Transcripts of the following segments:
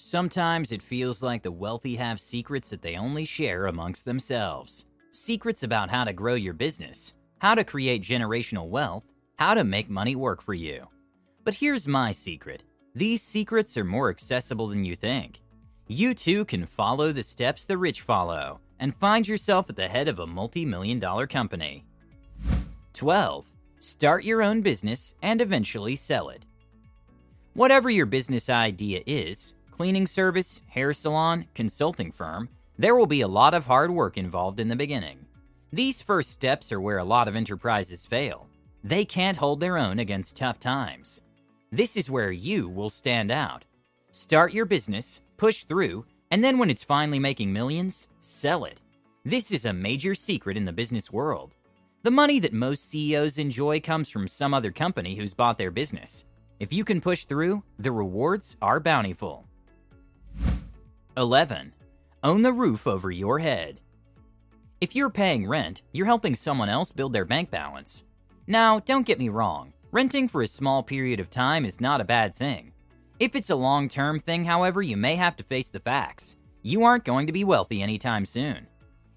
Sometimes it feels like the wealthy have secrets that they only share amongst themselves. Secrets about how to grow your business, how to create generational wealth, how to make money work for you. But here's my secret these secrets are more accessible than you think. You too can follow the steps the rich follow and find yourself at the head of a multi million dollar company. 12. Start your own business and eventually sell it. Whatever your business idea is, cleaning service, hair salon, consulting firm, there will be a lot of hard work involved in the beginning. These first steps are where a lot of enterprises fail. They can't hold their own against tough times. This is where you will stand out. Start your business, push through, and then when it's finally making millions, sell it. This is a major secret in the business world. The money that most CEOs enjoy comes from some other company who's bought their business. If you can push through, the rewards are bountiful. 11. Own the roof over your head. If you're paying rent, you're helping someone else build their bank balance. Now, don't get me wrong, renting for a small period of time is not a bad thing. If it's a long term thing, however, you may have to face the facts. You aren't going to be wealthy anytime soon.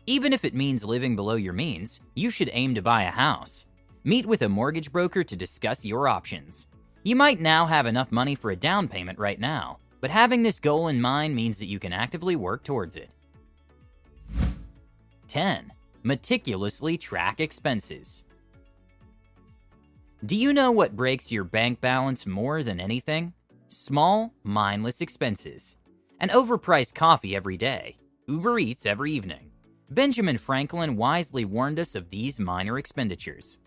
Even if it means living below your means, you should aim to buy a house. Meet with a mortgage broker to discuss your options. You might now have enough money for a down payment right now, but having this goal in mind means that you can actively work towards it. 10. Meticulously track expenses. Do you know what breaks your bank balance more than anything? Small, mindless expenses. An overpriced coffee every day, Uber Eats every evening. Benjamin Franklin wisely warned us of these minor expenditures.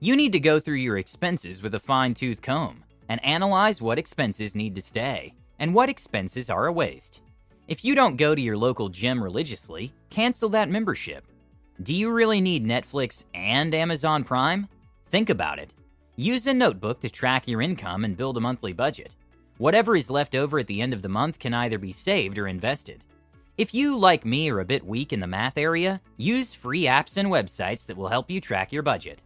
You need to go through your expenses with a fine tooth comb and analyze what expenses need to stay and what expenses are a waste. If you don't go to your local gym religiously, cancel that membership. Do you really need Netflix and Amazon Prime? Think about it. Use a notebook to track your income and build a monthly budget. Whatever is left over at the end of the month can either be saved or invested. If you, like me, are a bit weak in the math area, use free apps and websites that will help you track your budget.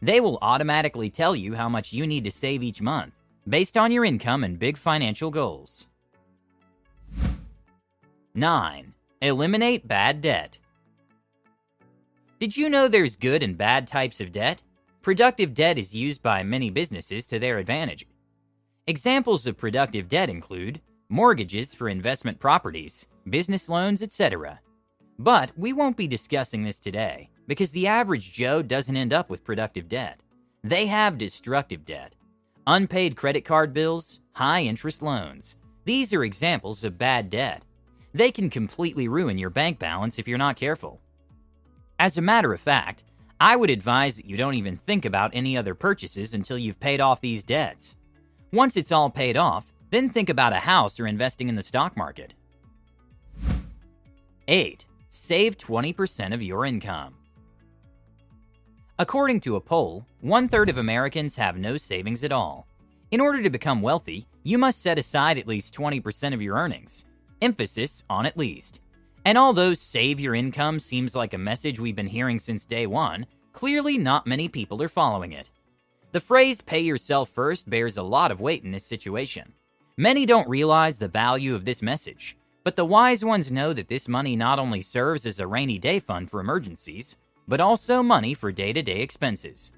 They will automatically tell you how much you need to save each month based on your income and big financial goals. 9. Eliminate bad debt. Did you know there's good and bad types of debt? Productive debt is used by many businesses to their advantage. Examples of productive debt include mortgages for investment properties, business loans, etc. But we won't be discussing this today because the average Joe doesn't end up with productive debt. They have destructive debt. Unpaid credit card bills, high interest loans. These are examples of bad debt. They can completely ruin your bank balance if you're not careful. As a matter of fact, I would advise that you don't even think about any other purchases until you've paid off these debts. Once it's all paid off, then think about a house or investing in the stock market. 8. Save 20% of your income. According to a poll, one third of Americans have no savings at all. In order to become wealthy, you must set aside at least 20% of your earnings. emphasis on at least. And although save your income seems like a message we've been hearing since day one, clearly not many people are following it. The phrase pay yourself first bears a lot of weight in this situation. Many don't realize the value of this message, but the wise ones know that this money not only serves as a rainy day fund for emergencies, but also money for day to day expenses.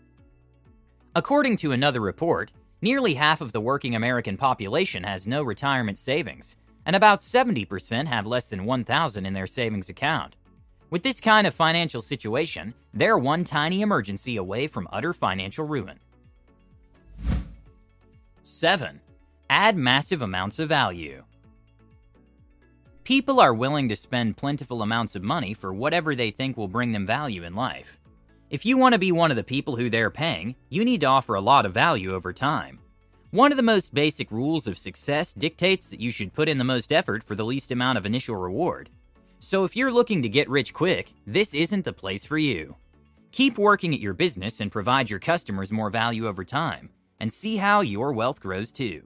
According to another report, nearly half of the working American population has no retirement savings, and about 70% have less than 1000 in their savings account. With this kind of financial situation, they're one tiny emergency away from utter financial ruin. 7. Add massive amounts of value. People are willing to spend plentiful amounts of money for whatever they think will bring them value in life. If you want to be one of the people who they're paying, you need to offer a lot of value over time. One of the most basic rules of success dictates that you should put in the most effort for the least amount of initial reward. So if you're looking to get rich quick, this isn't the place for you. Keep working at your business and provide your customers more value over time, and see how your wealth grows too.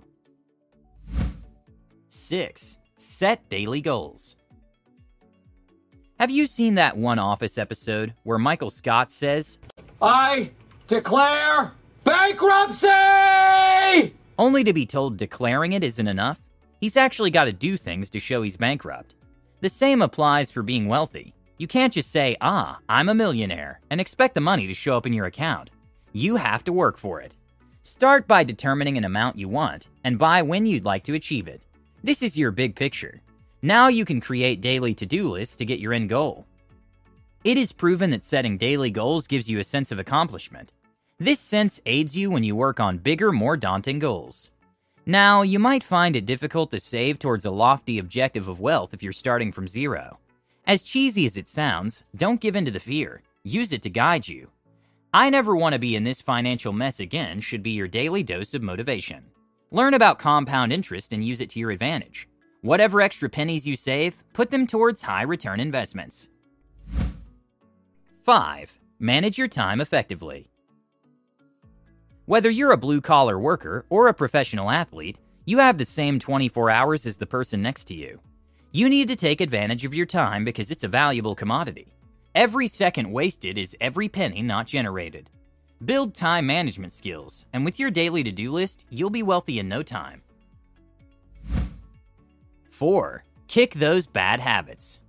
6. Set daily goals. Have you seen that one Office episode where Michael Scott says, I declare bankruptcy! Only to be told declaring it isn't enough. He's actually got to do things to show he's bankrupt. The same applies for being wealthy. You can't just say, ah, I'm a millionaire, and expect the money to show up in your account. You have to work for it. Start by determining an amount you want, and by when you'd like to achieve it. This is your big picture. Now you can create daily to do lists to get your end goal. It is proven that setting daily goals gives you a sense of accomplishment. This sense aids you when you work on bigger, more daunting goals. Now, you might find it difficult to save towards a lofty objective of wealth if you're starting from zero. As cheesy as it sounds, don't give in to the fear. Use it to guide you. I never want to be in this financial mess again should be your daily dose of motivation. Learn about compound interest and use it to your advantage. Whatever extra pennies you save, put them towards high return investments. 5. Manage your time effectively. Whether you're a blue collar worker or a professional athlete, you have the same 24 hours as the person next to you. You need to take advantage of your time because it's a valuable commodity. Every second wasted is every penny not generated. Build time management skills, and with your daily to do list, you'll be wealthy in no time. 4. Kick those bad habits.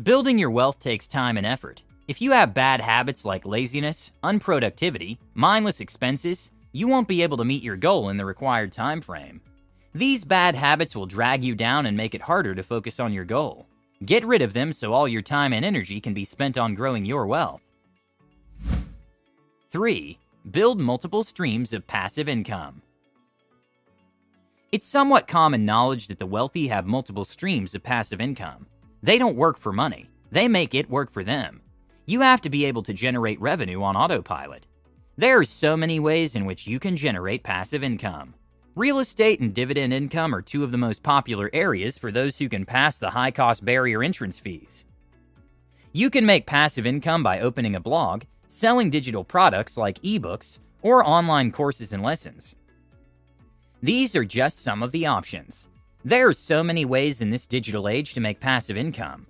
Building your wealth takes time and effort. If you have bad habits like laziness, unproductivity, mindless expenses, you won't be able to meet your goal in the required time frame. These bad habits will drag you down and make it harder to focus on your goal. Get rid of them so all your time and energy can be spent on growing your wealth. 3. Build multiple streams of passive income. It's somewhat common knowledge that the wealthy have multiple streams of passive income. They don't work for money, they make it work for them you have to be able to generate revenue on autopilot. There are so many ways in which you can generate passive income. Real estate and dividend income are two of the most popular areas for those who can pass the high cost barrier entrance fees. You can make passive income by opening a blog, selling digital products like ebooks, or online courses and lessons. These are just some of the options. There are so many ways in this digital age to make passive income.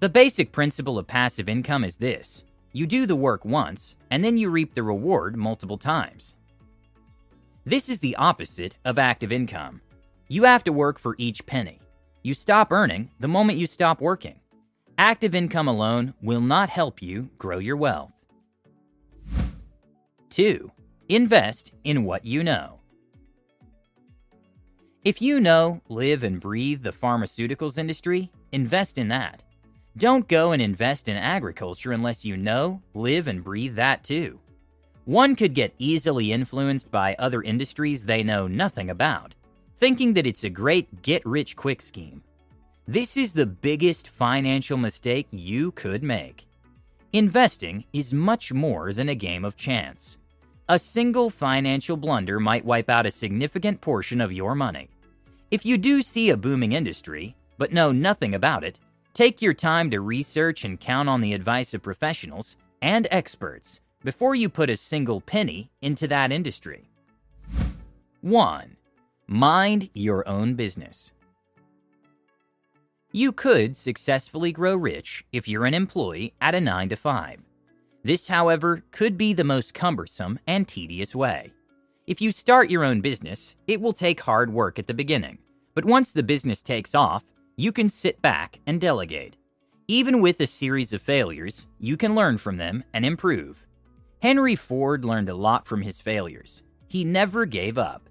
The basic principle of passive income is this you do the work once, and then you reap the reward multiple times. This is the opposite of active income. You have to work for each penny. You stop earning the moment you stop working. Active income alone will not help you grow your wealth. 2. Invest in what you know. If you know, live, and breathe the pharmaceuticals industry, invest in that. Don't go and invest in agriculture unless you know, live, and breathe that too. One could get easily influenced by other industries they know nothing about, thinking that it's a great get rich quick scheme. This is the biggest financial mistake you could make. Investing is much more than a game of chance. A single financial blunder might wipe out a significant portion of your money. If you do see a booming industry, but know nothing about it, Take your time to research and count on the advice of professionals and experts before you put a single penny into that industry. 1. Mind your own business. You could successfully grow rich if you're an employee at a 9 to 5. This, however, could be the most cumbersome and tedious way. If you start your own business, it will take hard work at the beginning, but once the business takes off, you can sit back and delegate. Even with a series of failures, you can learn from them and improve. Henry Ford learned a lot from his failures. He never gave up.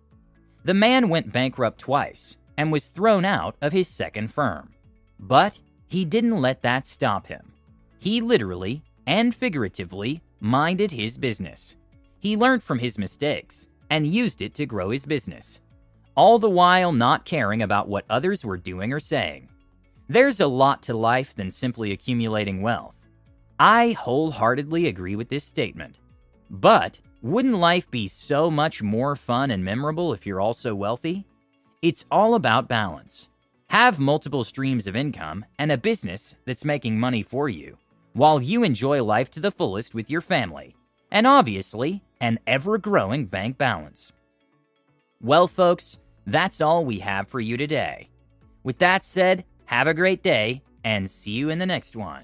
The man went bankrupt twice and was thrown out of his second firm. But he didn't let that stop him. He literally and figuratively minded his business. He learned from his mistakes and used it to grow his business, all the while not caring about what others were doing or saying. There's a lot to life than simply accumulating wealth. I wholeheartedly agree with this statement. But wouldn't life be so much more fun and memorable if you're also wealthy? It's all about balance. Have multiple streams of income and a business that's making money for you, while you enjoy life to the fullest with your family, and obviously, an ever growing bank balance. Well, folks, that's all we have for you today. With that said, have a great day and see you in the next one.